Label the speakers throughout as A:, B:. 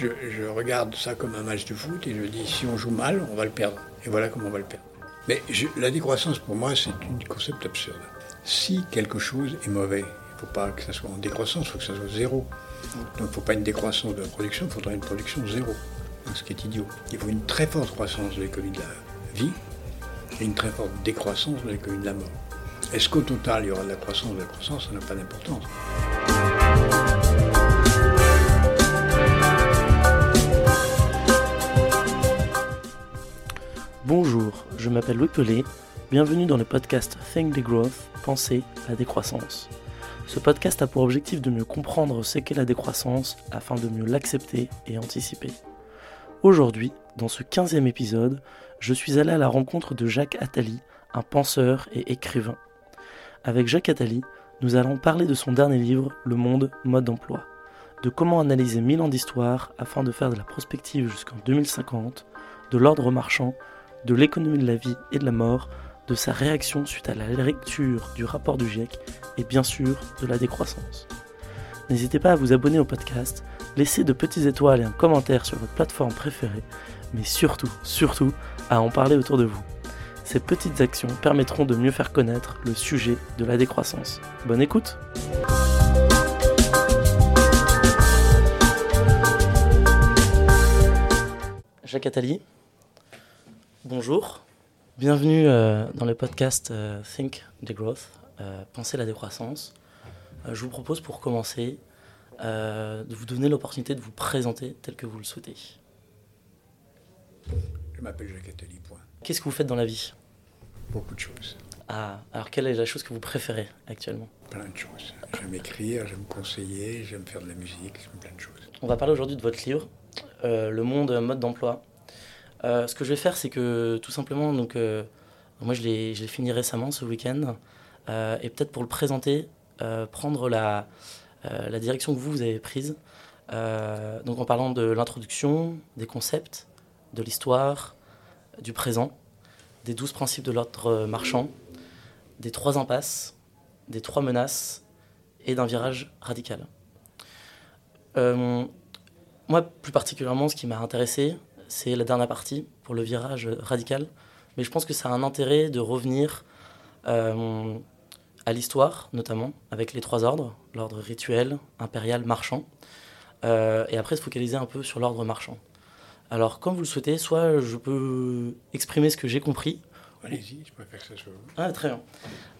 A: je, regarde ça comme un match de foot et je dis si on joue mal, on va le perdre. Et voilà comment on va le perdre. Mais la décroissance, pour moi, c'est un concept absurde. Si quelque chose est mauvais, il ne faut pas que ça soit en décroissance, il faut que ça soit zéro. Donc il ne faut pas une décroissance de la production, il faudra une production zéro. Ce qui est idiot. Il faut une très forte croissance de l'économie de la vie et une très forte décroissance de l'économie de la mort. Est-ce qu'au total, il y aura de la croissance de la croissance? Ça n'a pas d'importance.
B: Bonjour, je m'appelle Louis Pelé. Bienvenue dans le podcast Think the Growth, Penser la décroissance. Ce podcast a pour objectif de mieux comprendre ce qu'est la décroissance afin de mieux l'accepter et anticiper. Aujourd'hui, dans ce 15e épisode, je suis allé à la rencontre de Jacques Attali, un penseur et écrivain. Avec Jacques Attali, nous allons parler de son dernier livre, Le Monde, mode d'emploi, de comment analyser 1000 ans d'histoire afin de faire de la prospective jusqu'en 2050, de l'ordre marchand de l'économie de la vie et de la mort, de sa réaction suite à la lecture du rapport du GIEC et bien sûr de la décroissance. N'hésitez pas à vous abonner au podcast, laisser de petites étoiles et un commentaire sur votre plateforme préférée, mais surtout, surtout, à en parler autour de vous. Ces petites actions permettront de mieux faire connaître le sujet de la décroissance. Bonne écoute Jacques Attali, bonjour. Bienvenue euh, dans le podcast euh, Think the Growth, euh, Penser la décroissance. Euh, je vous propose pour commencer de vous donner l'opportunité de vous présenter tel que vous le souhaitez.
A: Je m'appelle Jacques Attali, point.
B: Qu'est-ce que vous faites dans la vie?
A: Beaucoup de choses.
B: Ah, alors quelle est la chose que vous préférez actuellement?
A: Plein de choses. J'aime écrire, j'aime conseiller, j'aime faire de la musique, j'aime plein de choses.
B: On va parler aujourd'hui de votre livre, euh, Le monde mode d'emploi. Euh, ce que je vais faire, c'est que tout simplement, donc, euh, moi je l'ai fini récemment ce week-end, euh, et peut-être pour le présenter, prendre la, direction que vous, vous avez prise. Donc en parlant de l'introduction, des concepts, de l'histoire, du présent, des douze principes de l'ordre marchand, des trois impasses, des trois menaces et d'un virage radical. Moi, plus particulièrement, ce qui m'a intéressé, c'est la dernière partie pour le virage radical. Mais je pense que ça a un intérêt de revenir euh, à l'histoire, notamment, avec les trois ordres l'ordre rituel, impérial, marchand. Euh, et après, se focaliser un peu sur l'ordre marchand. Alors, comme vous le souhaitez, soit je peux exprimer ce que j'ai compris,
A: Allez-y, je préfère que ça soit vous.
B: ah, très bien.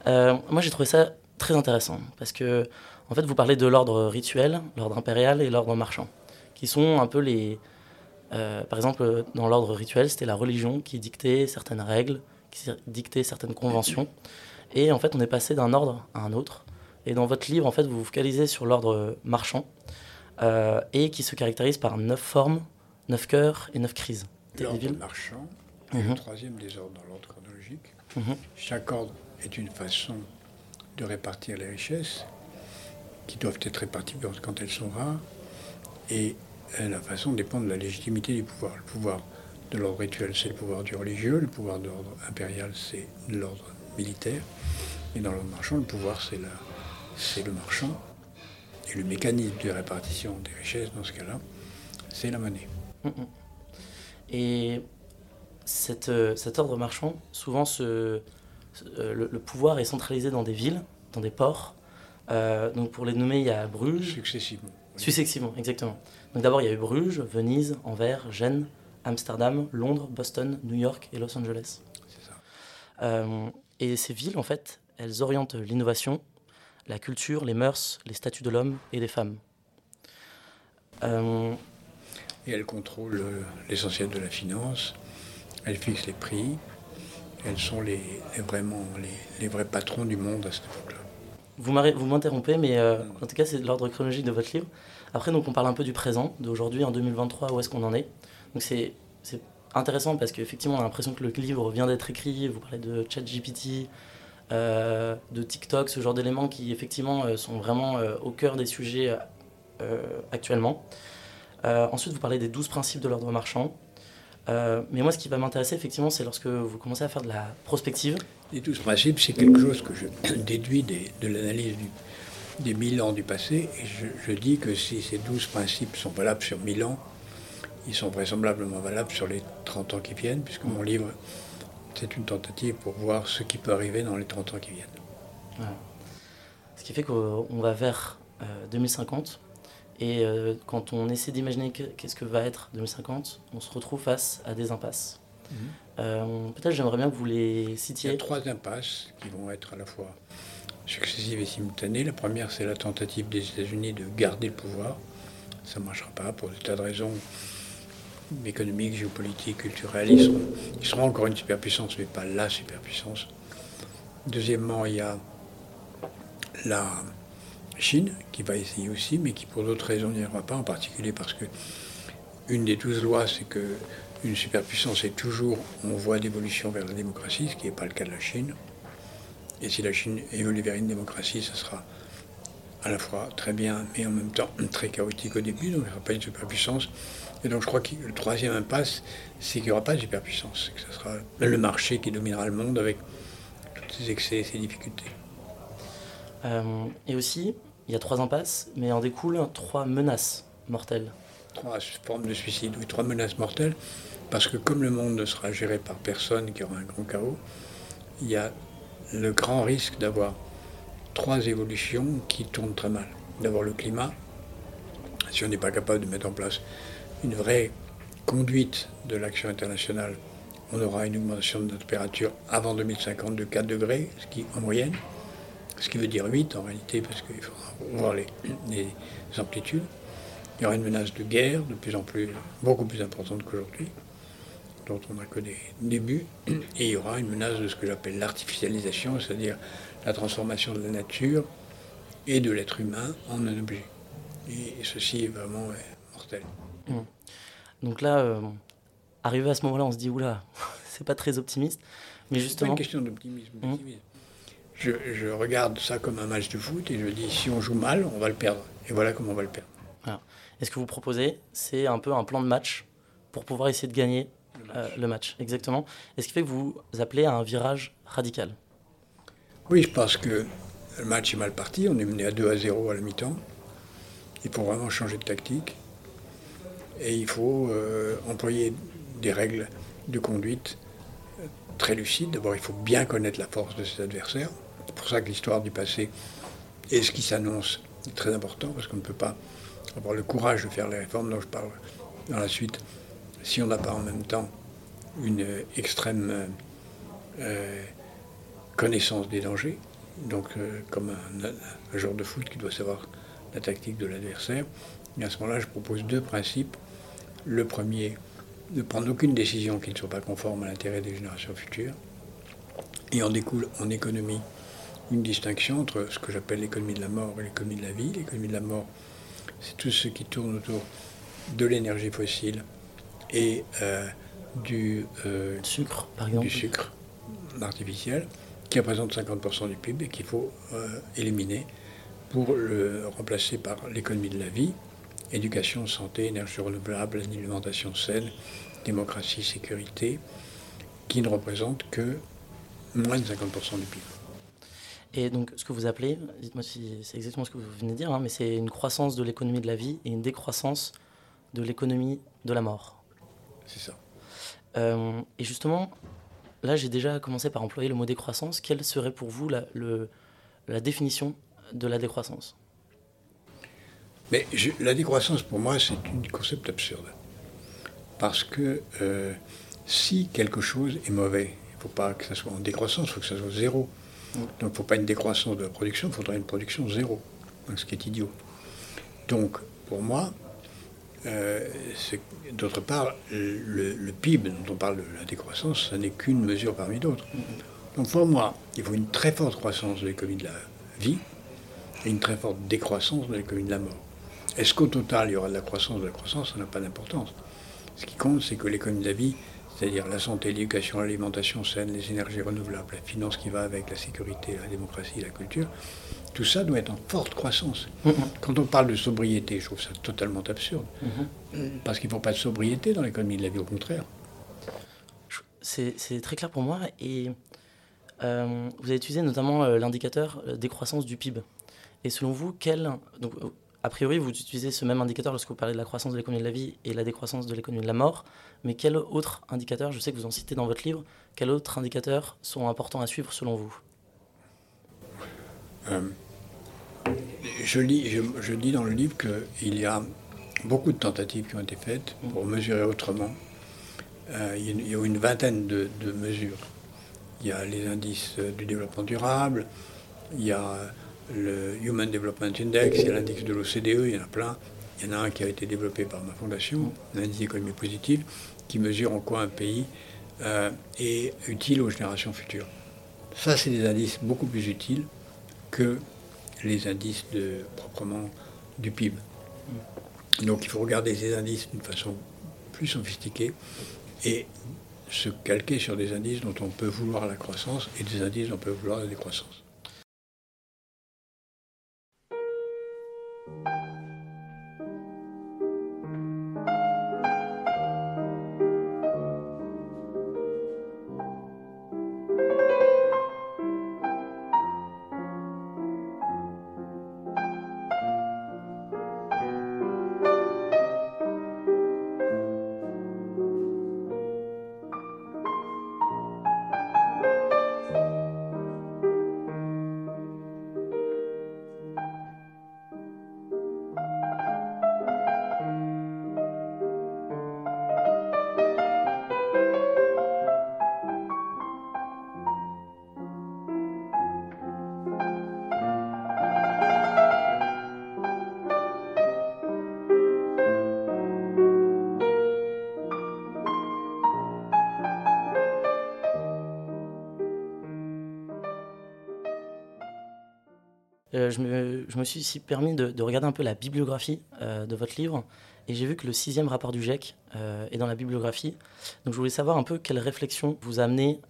B: Euh, moi, j'ai trouvé ça très intéressant parce que, en fait, vous parlez de l'ordre rituel, l'ordre impérial et l'ordre marchand, qui sont un peu les. Euh, par exemple, dans l'ordre rituel, c'était la religion qui dictait certaines règles, qui dictait certaines conventions. Et en fait, on est passé d'un ordre à un autre. Et dans votre livre, en fait, vous vous focalisez sur l'ordre marchand euh, et qui se caractérise par neuf formes, neuf cœurs et neuf crises.
A: L'ordre marchand
B: Mhm.
A: le troisième des ordres dans l'ordre chronologique.
B: Mhm.
A: Chaque ordre est une façon de répartir les richesses qui doivent être réparties quand elles sont rares. Et euh, la façon dépend de la légitimité du pouvoir. Le pouvoir de l'ordre rituel, c'est le pouvoir du religieux. Le pouvoir de l'ordre impérial, c'est l'ordre militaire. Et dans l'ordre marchand, le pouvoir, c'est la- c'est le marchand. Et le mécanisme de répartition des richesses, dans ce cas-là, c'est la monnaie.
B: Et cette, euh, cet ordre marchand, souvent, ce, euh, le, le pouvoir est centralisé dans des villes, dans des ports. Euh, donc pour les nommer, il y a Bruges,
A: Successivement. Oui.
B: successivement, exactement. Donc d'abord, il y a eu Bruges, Venise, Anvers, Gênes, Amsterdam, Londres, Boston, New York et Los Angeles.
A: C'est ça.
B: Euh, et ces villes, en fait, elles orientent l'innovation, la culture, les mœurs, les statuts de l'homme et des femmes. Euh,
A: Et elle contrôle euh, l'essentiel de la finance, elle fixe les prix, elles sont les, les vraiment les, les vrais patrons du monde à cette époque-là.
B: Vous m'interrompez, mais euh, en tout cas, c'est l'ordre chronologique de votre livre. Après, donc, on parle un peu du présent, d'aujourd'hui, en 2023, où est-ce qu'on en est. Donc, c'est intéressant parce qu'effectivement, on a l'impression que le livre vient d'être écrit. Vous parlez de ChatGPT, euh, de TikTok, ce genre d'éléments qui, effectivement, euh, sont vraiment euh, au cœur des sujets actuellement. Ensuite, vous parlez des 12 principes de l'ordre marchand. Mais moi, ce qui va m'intéresser, effectivement, c'est lorsque vous commencez à faire de la prospective.
A: Et tout ce principe, c'est quelque chose que je déduis de l'analyse du- des mille ans du passé, et je, je dis que si ces douze principes sont valables sur mille ans, ils sont vraisemblablement valables sur les 30 ans qui viennent, puisque mon livre, c'est une tentative pour voir ce qui peut arriver dans les 30 ans qui viennent.
B: Ce qui fait qu'on va vers 2050. Euh, et euh, quand on essaie d'imaginer qu'est-ce que va être 2050, on se retrouve face à des impasses. Mhm. Euh, peut-être j'aimerais bien que vous les citiez.
A: Il y a trois impasses qui vont être à la fois successives et simultanées. La première, c'est la tentative des États-Unis de garder le pouvoir. Ça ne marchera pas pour des tas de raisons économiques, géopolitiques, culturelles. Ils seront, ils seront encore une superpuissance, mais pas la superpuissance. Deuxièmement, il y a la Chine qui va essayer aussi, mais qui pour d'autres raisons n'y arrivera pas, en particulier parce que une des douze lois, c'est que une superpuissance est toujours en voie d'évolution vers la démocratie, ce qui n'est pas le cas de la Chine. Et si la Chine évolue vers une démocratie, ce sera à la fois très bien, mais en même temps très chaotique au début, donc il n'y aura pas une superpuissance. Et donc je crois que le troisième impasse, c'est qu'il n'y aura pas de superpuissance, que ce sera le marché qui dominera le monde avec tous ses excès et ses difficultés.
B: Euh, et aussi, il y a trois impasses, mais en découlent trois menaces mortelles.
A: Trois formes de suicide, oui, trois menaces mortelles, parce que comme le monde ne sera géré par personne, qui aura un grand chaos, il y a le grand risque d'avoir trois évolutions qui tournent très mal. D'abord le climat, si on n'est pas capable de mettre en place une vraie conduite de l'action internationale, on aura une augmentation de notre température avant 2050 de 4 degrés, ce qui en moyenne, ce qui veut dire 8 en réalité, parce qu'il faudra voir les, amplitudes. Il y aura une menace de guerre de plus en plus, beaucoup plus importante qu'aujourd'hui, dont on n'a que des débuts. Et il y aura une menace de ce que j'appelle l'artificialisation, c'est-à-dire la transformation de la nature et de l'être humain en un objet. Et ceci est vraiment mortel. Mmh.
B: Donc là, euh, arrivé à ce moment-là, on se dit, oula, c'est pas très optimiste. Mais justement.
A: C'est une question d'optimisme. Mmh je, regarde ça comme un match de foot et je dis si on joue mal, on va le perdre. Et voilà comment on va le perdre.
B: Et ce que vous proposez, c'est un peu un plan de match pour pouvoir essayer de gagner le match. Euh, exactement. Et ce qui fait que vous appelez à un virage radical?
A: Oui, je pense que le match est mal parti. On est mené à 2 à 0 à la mi-temps. Il faut vraiment changer de tactique. Et il faut euh, employer des règles de conduite euh, très lucides. D'abord, il faut bien connaître la force de ses adversaires. C'est pour ça que l'histoire du passé et ce qui s'annonce est très important, parce qu'on ne peut pas avoir le courage de faire les réformes dont je parle dans la suite si on n'a pas en même temps une extrême euh, connaissance des dangers, donc euh, comme un, joueur de foot qui doit savoir la tactique de l'adversaire. À ce moment-là, je propose deux principes. Le premier, ne prendre aucune décision qui ne soit pas conforme à l'intérêt des générations futures. Et en découle en économie une distinction entre ce que j'appelle l'économie de la mort et l'économie de la vie. L'économie de la mort, c'est tout ce qui tourne autour de l'énergie fossile et euh, du
B: euh, sucre, par exemple.
A: Du sucre artificiel, qui représente 50% du PIB et qu'il faut euh, éliminer pour le remplacer par l'économie de la vie, éducation, santé, énergie renouvelable, alimentation saine, démocratie, sécurité, qui ne représente que moins de 50% du PIB.
B: Et donc, ce que vous appelez, dites-moi si c'est exactement ce que vous venez de dire, hein, mais c'est une croissance de l'économie de la vie et une décroissance de l'économie de la mort.
A: C'est ça.
B: Euh, et justement, là, j'ai déjà commencé par employer le mot décroissance. Quelle serait pour vous la, le, la définition de la décroissance?
A: Mais la décroissance, pour moi, c'est un concept absurde. Parce que euh, si quelque chose est mauvais, il ne faut pas que ça soit en décroissance, il faut que ça soit zéro. Donc il ne faut pas une décroissance de la production, il faudrait une production zéro, ce qui est idiot. Donc pour moi, euh, d'autre part, le, PIB dont on parle de la décroissance, ça n'est qu'une mesure parmi d'autres. Donc pour moi, il faut une très forte croissance de l'économie de la vie et une très forte décroissance de l'économie de la mort. Est-ce qu'au total, il y aura de la croissance de la croissance? Ça n'a pas d'importance. Ce qui compte, c'est que l'économie de la vie c'est-à-dire la santé, l'éducation, l'alimentation saine, les énergies renouvelables, la finance qui va avec, la sécurité, la démocratie, la culture, tout ça doit être en forte croissance. Mm-hmm. Quand on parle de sobriété, je trouve ça totalement absurde, mm-hmm. parce qu'il ne faut pas de sobriété dans l'économie de la vie, au contraire.
B: C'est très clair pour moi, et euh, vous avez utilisé notamment euh, l'indicateur euh, décroissance du PIB. Et selon vous, quel, donc, a priori, vous utilisez ce même indicateur lorsque vous parlez de la croissance de l'économie de la vie et la décroissance de l'économie de la mort. Mais quel autre indicateur, je sais que vous en citez dans votre livre, quels autres indicateurs sont importants à suivre selon vous?
A: Euh, je, lis, dis dans le livre qu'il y a beaucoup de tentatives qui ont été faites pour mesurer autrement. Euh, il y a une vingtaine de, mesures. Il y a les indices du développement durable, il y a le Human Development Index, il y a l'indice de l'OCDE, il y en a plein. Il y en a un qui a été développé par ma fondation, l'indice d'économie positive, qui mesure en quoi un pays euh, est utile aux générations futures. Ça, c'est des indices beaucoup plus utiles que les indices proprement du PIB. Donc il faut regarder ces indices d'une façon plus sophistiquée et se calquer sur des indices dont on peut vouloir la croissance et des indices dont on peut vouloir la décroissance. Thank you.
B: Euh, je, me, suis permis de, regarder un peu la bibliographie euh, de votre livre et j'ai vu que le sixième rapport du GIEC euh, est dans la bibliographie. Donc je voulais savoir un peu quelle réflexion vous a amené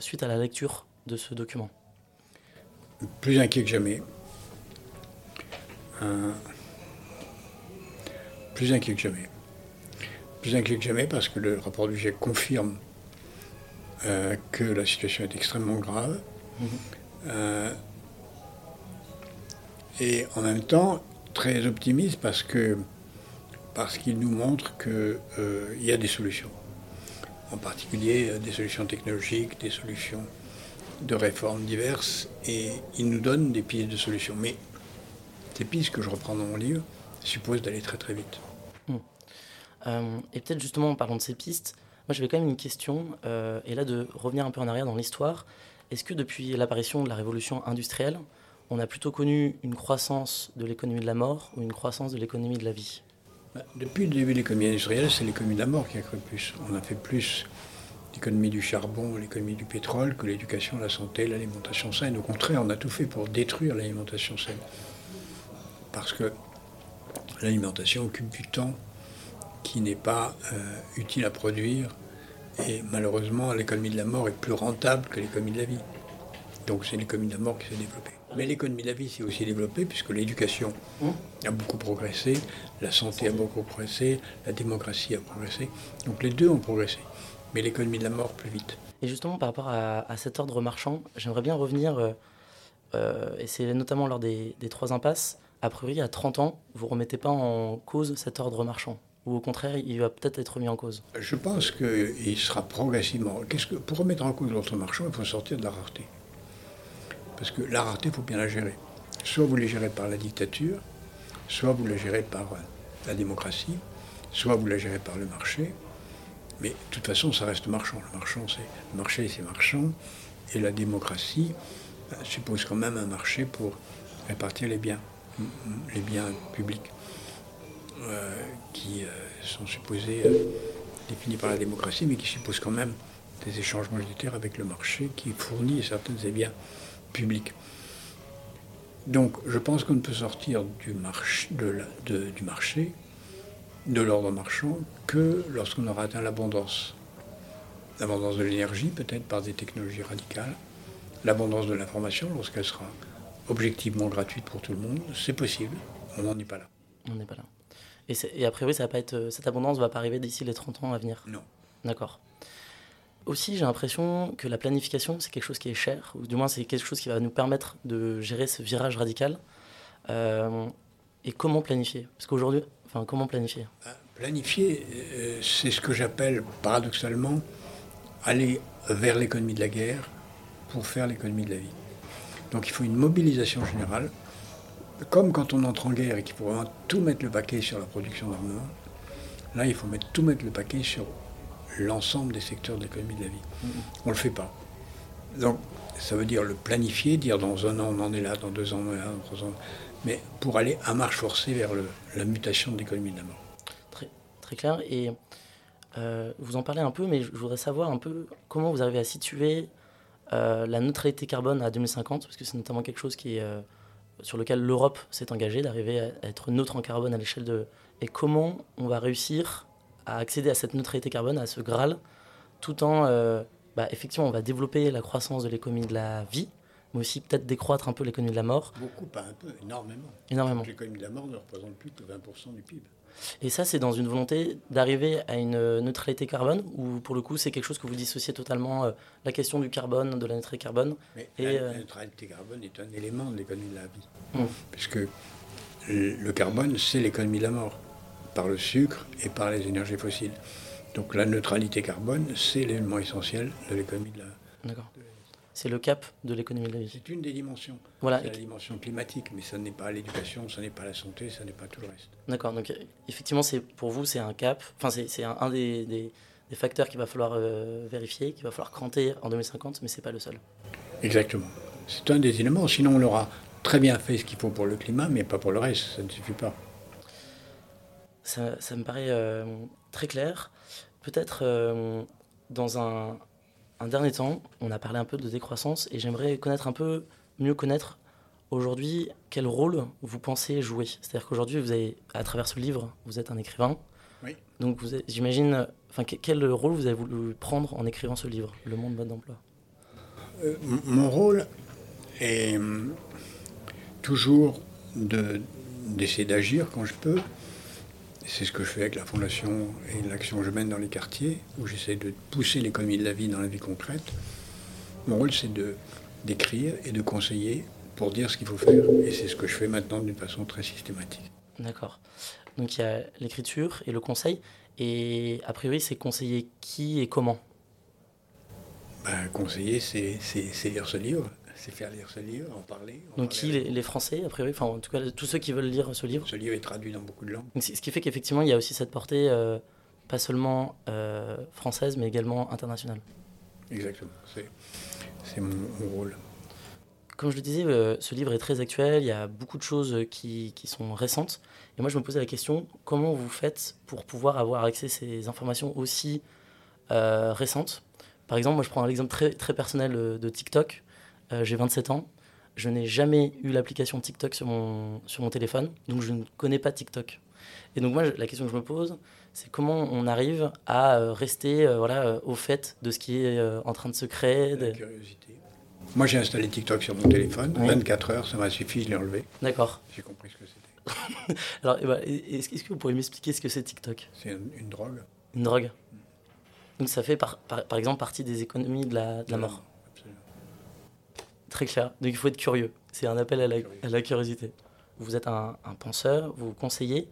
B: suite à la lecture de ce document.
A: Plus inquiet que jamais. plus inquiet que jamais. Plus inquiet que jamais parce que le rapport du GIEC confirme que la situation est extrêmement grave. Mhm et en même temps très optimiste parce que parce qu'il nous montre qu'il euh, y a des solutions. En particulier euh, des solutions technologiques, des solutions de réformes diverses, et il nous donne des pistes de solutions. Mais ces pistes que je reprends dans mon livre supposent d'aller très très vite.
B: Hmm. Euh, et peut-être justement en parlant de ces pistes, moi j'avais quand même une question, et là de revenir un peu en arrière dans l'histoire. Est-ce que depuis l'apparition de la révolution industrielle, on a plutôt connu une croissance de l'économie de la mort ou une croissance de l'économie de la vie
A: bah, Depuis le début de l'économie industrielle, c'est l'économie de la mort qui a cru plus. On a fait plus l'économie du charbon, l'économie du pétrole que l'éducation, la santé, l'alimentation saine. Au contraire, on a tout fait pour détruire l'alimentation saine. Parce que l'alimentation occupe du temps qui n'est pas euh, utile à produire. Et malheureusement, l'économie de la mort est plus rentable que l'économie de la vie. Donc c'est l'économie de la mort qui s'est développée. Mais l'économie de la vie s'est aussi développée puisque l'éducation a beaucoup progressé, la santé a beaucoup progressé, la démocratie a progressé. Donc les deux ont progressé. Mais l'économie de la mort plus vite.
B: Et justement, par rapport à, cet ordre marchand, j'aimerais bien revenir, euh, euh, et c'est notamment lors des, trois impasses, a priori, à 30 ans, vous ne remettez pas en cause cet ordre marchand ou au contraire, il va peut-être être remis en cause?
A: Je pense qu'il sera progressivement. Que, pour remettre en cause l'ordre marchand, il faut sortir de la rareté. Parce que la rareté, il faut bien la gérer. Soit vous la gérez par la dictature, soit vous la gérez par euh, la démocratie, soit vous la gérez par le marché. Mais de toute façon, ça reste marchand. Le, marchand, c'est, le marché, c'est marchand. Et la démocratie euh, suppose quand même un marché pour répartir les biens, les biens publics, euh, qui sont supposés définis par la démocratie, mais qui supposent quand même des échanges monétaires avec le marché qui fournit certains des biens public. Donc je pense qu'on ne peut sortir du, marché, de, du marché, de l'ordre marchand, que lorsqu'on aura atteint l'abondance. L'abondance de l'énergie, peut-être par des technologies radicales. L'abondance de l'information, lorsqu'elle sera objectivement gratuite pour tout le monde, c'est possible. On n'en est pas là.
B: On n'est pas là. Et, et, a priori, ça va pas être, cette abondance ne va pas arriver d'ici les 30 ans à venir?
A: Non.
B: D'accord. Aussi, j'ai l'impression que la planification, c'est quelque chose qui est cher, ou du moins c'est quelque chose qui va nous permettre de gérer ce virage radical. Euh, Et comment planifier? Parce qu'aujourd'hui, enfin, comment planifier?
A: Ah, Planifier, euh, c'est ce que j'appelle paradoxalement aller vers l'économie de la guerre pour faire l'économie de la vie. Donc il faut une mobilisation générale, comme quand on entre en guerre et qu'il faut vraiment tout mettre le paquet sur la production d'armement. Là, il faut mettre, tout mettre le paquet sur l'ensemble des secteurs de l'économie de la vie. Mm-hmm. On ne le fait pas. Donc, ça veut dire le planifier, dire dans un an on en est là, dans deux ans on en est là, dans trois ans. Mais pour aller à marche forcée vers la mutation de l'économie de la mort.
B: Très, très clair. Et euh, vous en parlez un peu, mais je voudrais savoir un peu comment vous arrivez à situer euh, la neutralité carbone à 2050, parce que c'est notamment quelque chose qui est, euh, sur lequel l'Europe s'est engagée, d'arriver à, être neutre en carbone à l'échelle de... Et comment on va réussir à accéder à cette neutralité carbone, à ce Graal, tout en... Bah, effectivement, on va développer la croissance de l'économie de la vie, mais aussi peut-être décroître un peu l'économie de la mort.
A: Beaucoup, pas un peu, énormément.
B: Énormément.
A: L'économie de la mort ne représente plus que 20% du PIB.
B: Et ça, c'est dans une volonté d'arriver à une neutralité carbone, ou pour le coup, c'est quelque chose que vous dissociez totalement, euh, la question du carbone, de la neutralité carbone
A: Mais la, euh, neutralité carbone est un élément de l'économie de la vie. Hum. Puisque le carbone, c'est l'économie de la mort, par le sucre et par les énergies fossiles. Donc la neutralité carbone, c'est l'élément essentiel de l'économie de la,
B: D'accord. C'est le cap de l'économie de la vie.
A: C'est une des dimensions. Voilà. C'est la dimension climatique, mais ce n'est pas l'éducation, ce n'est pas la santé, ce n'est pas tout le reste.
B: D'accord. Donc effectivement, c'est pour vous, c'est un cap. Enfin, c'est un, des, des, facteurs qu'il va falloir euh, vérifier, qu'il va falloir cranter en 2050, mais c'est pas le seul.
A: Exactement. C'est un des éléments. Sinon, on aura très bien fait ce qu'il faut pour le climat, mais pas pour le reste. Ça ne suffit pas.
B: Ça, ça me paraît euh, très clair. Peut-être euh, dans un, un dernier temps, on a parlé un peu de décroissance et j'aimerais connaître un peu, mieux connaître aujourd'hui quel rôle vous pensez jouer. C'est-à-dire qu'aujourd'hui, vous avez, à travers ce livre, vous êtes un écrivain.
A: Oui.
B: Donc, j'imagine, enfin, quel rôle vous avez voulu prendre en écrivant ce livre, Le monde mode d'emploi?
A: Euh, Mon rôle est toujours d'essayer d'agir quand je peux, c'est ce que je fais avec la fondation et l'action que je mène dans les quartiers, où j'essaie de pousser l'économie de la vie dans la vie concrète. Mon rôle, c'est de, d'écrire et de conseiller pour dire ce qu'il faut faire. Et c'est ce que je fais maintenant d'une façon très systématique.
B: D'accord. Donc il y a l'écriture et le conseil. Et a priori, c'est conseiller qui et comment?
A: Ben, Conseiller, c'est, c'est lire ce livre c'est faire lire ce livre, en parler.
B: Donc qui les, Français, a priori, enfin en tout cas tous ceux qui veulent lire ce livre
A: Ce livre est traduit dans beaucoup de langues.
B: ce qui fait qu'effectivement il y a aussi cette portée, euh, pas seulement euh, française, mais également internationale.
A: Exactement, c'est mon, rôle.
B: Comme je le disais, euh, ce livre est très actuel, il y a beaucoup de choses qui, qui, sont récentes. Et moi je me posais la question, comment vous faites pour pouvoir avoir accès à ces informations aussi récentes? Par exemple, moi je prends un exemple très, très personnel de TikTok. Euh, j'ai 27 ans. Je n'ai jamais eu l'application TikTok sur mon, sur mon téléphone, donc je ne connais pas TikTok. Et donc moi, la question que je me pose, c'est comment on arrive à euh, rester euh, voilà, au fait de ce qui est en train de se créer.
A: De... curiosité. Moi, j'ai installé TikTok sur mon téléphone. 24 heures, ça m'a suffi, je l'ai enlevé.
B: D'accord.
A: J'ai compris ce que c'était.
B: Alors, eh ben, est-ce que vous pourriez m'expliquer ce que c'est TikTok?
A: C'est une, drogue.
B: Une drogue. Donc ça fait par, par, exemple partie des économies de la, de la mort. Très clair. Donc il faut être curieux. C'est un appel à la, curiosité. Vous êtes un, penseur, vous conseillez.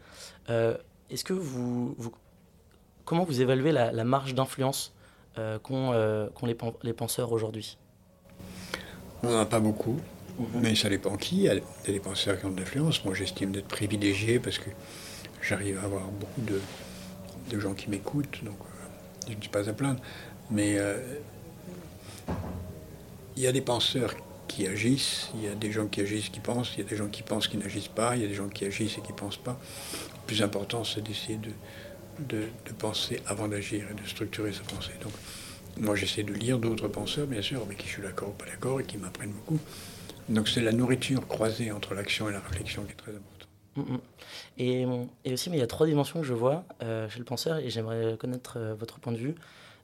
B: Euh, est-ce que vous, Comment vous évaluez la, marge d'influence euh, qu'ont euh, les, les, penseurs aujourd'hui?
A: On n'en a pas beaucoup, mhm. mais ça dépend qui. Il y a des penseurs qui ont de l'influence. Moi, j'estime d'être privilégié parce que j'arrive à avoir beaucoup de, de gens qui m'écoutent. Donc, je ne dis pas à plaindre. Mais il y a des penseurs qui agissent, il y a des gens qui agissent qui pensent, il y a des gens qui pensent qui n'agissent pas, il y a des gens qui agissent et qui ne pensent pas. Le plus important, c'est d'essayer de, de, penser avant d'agir et de structurer sa pensée. Donc, moi, j'essaie de lire d'autres penseurs, bien sûr, avec qui je suis d'accord ou pas d'accord et qui m'apprennent beaucoup. Donc, c'est la nourriture croisée entre l'action et la réflexion qui est très importante. Mm, mm.
B: Et, aussi, mais il y a trois dimensions que je vois euh, chez le penseur et j'aimerais connaître euh, votre point de vue.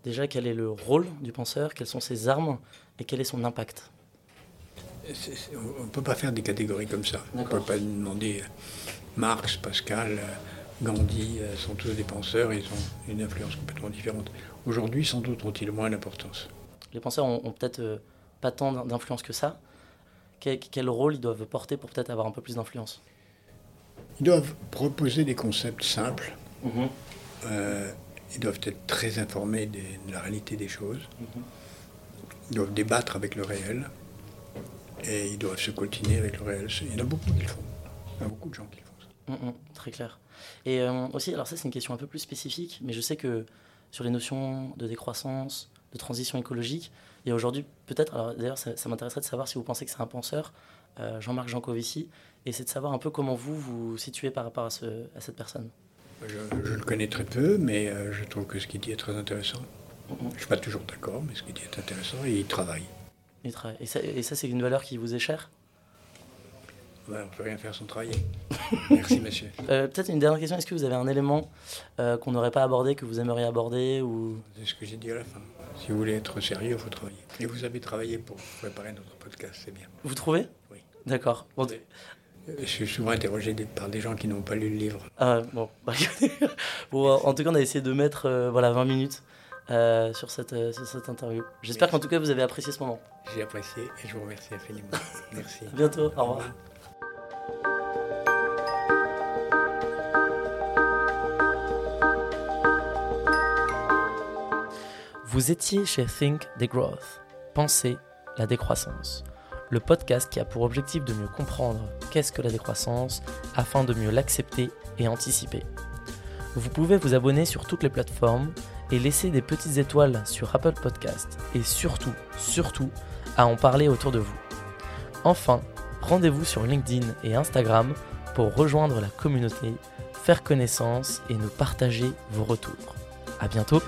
B: Déjà, quel est le rôle du penseur, quelles sont ses armes? Et quel est son impact?
A: On ne peut pas faire des catégories comme ça. On ne peut pas demander euh, Marx, Pascal, euh, Gandhi euh, sont tous des penseurs, ils ont une influence complètement différente. Aujourd'hui, sans doute ont-ils moins d'importance.
B: Les penseurs ont, peut-être pas tant d'influence que ça. Quel, rôle ils doivent porter pour peut-être avoir un peu plus d'influence?
A: Ils doivent proposer des concepts simples.
B: Mhm.
A: Euh, ils doivent être très informés des- de la réalité des choses.
B: Mhm.
A: Ils doivent débattre avec le réel. Et ils doivent se coltiner avec le réel. Il y en a beaucoup qui le font. Il y a beaucoup de gens qui le font. ça.
B: Mm, mm, très clair. Et euh, aussi, alors ça c'est une question un peu plus spécifique, mais je sais que sur les notions de décroissance, de transition écologique, il y a aujourd'hui peut-être, alors d'ailleurs ça, ça m'intéresserait de savoir si vous pensez que c'est un penseur, euh, Jean-Marc Jancovici, et c'est de savoir un peu comment vous vous situez par rapport à, ce- à cette personne.
A: Je, je le connais très peu, mais euh, je trouve que ce qu'il dit est très intéressant.
B: Mhm.
A: Je ne suis pas toujours d'accord, mais ce qu'il dit est intéressant et il travaille.
B: Et ça, et ça, c'est une valeur qui vous est chère?
A: Ouais, on ne peut rien faire sans travailler. Merci, monsieur.
B: Euh, Peut-être une dernière question, est-ce que vous avez un élément euh, qu'on n'aurait pas abordé, que vous aimeriez aborder ou...
A: C'est ce que j'ai dit à la fin. Si vous voulez être sérieux, il faut travailler. Et vous avez travaillé pour préparer notre podcast, c'est bien.
B: Vous trouvez?
A: Oui.
B: D'accord. Bon,
A: Euh, Je suis souvent interrogé par des gens qui n'ont pas lu le livre.
B: Ah, bon. Bon, en tout cas, on a essayé de mettre euh, voilà, 20 minutes euh, sur, cette, euh, sur cette interview. J'espère qu'en tout cas, vous avez apprécié ce moment.
A: J'ai apprécié et je vous remercie infiniment. Merci.
B: À bientôt. Au revoir. Vous étiez chez Think Degrowth, Pensez la décroissance, le podcast qui a pour objectif de mieux comprendre qu'est-ce que la décroissance afin de mieux l'accepter et anticiper. Vous pouvez vous abonner sur toutes les plateformes et laisser des petites étoiles sur Apple Podcast et surtout, surtout, à en parler autour de vous. Enfin, rendez-vous sur LinkedIn et Instagram pour rejoindre la communauté, faire connaissance et nous partager vos retours. À bientôt!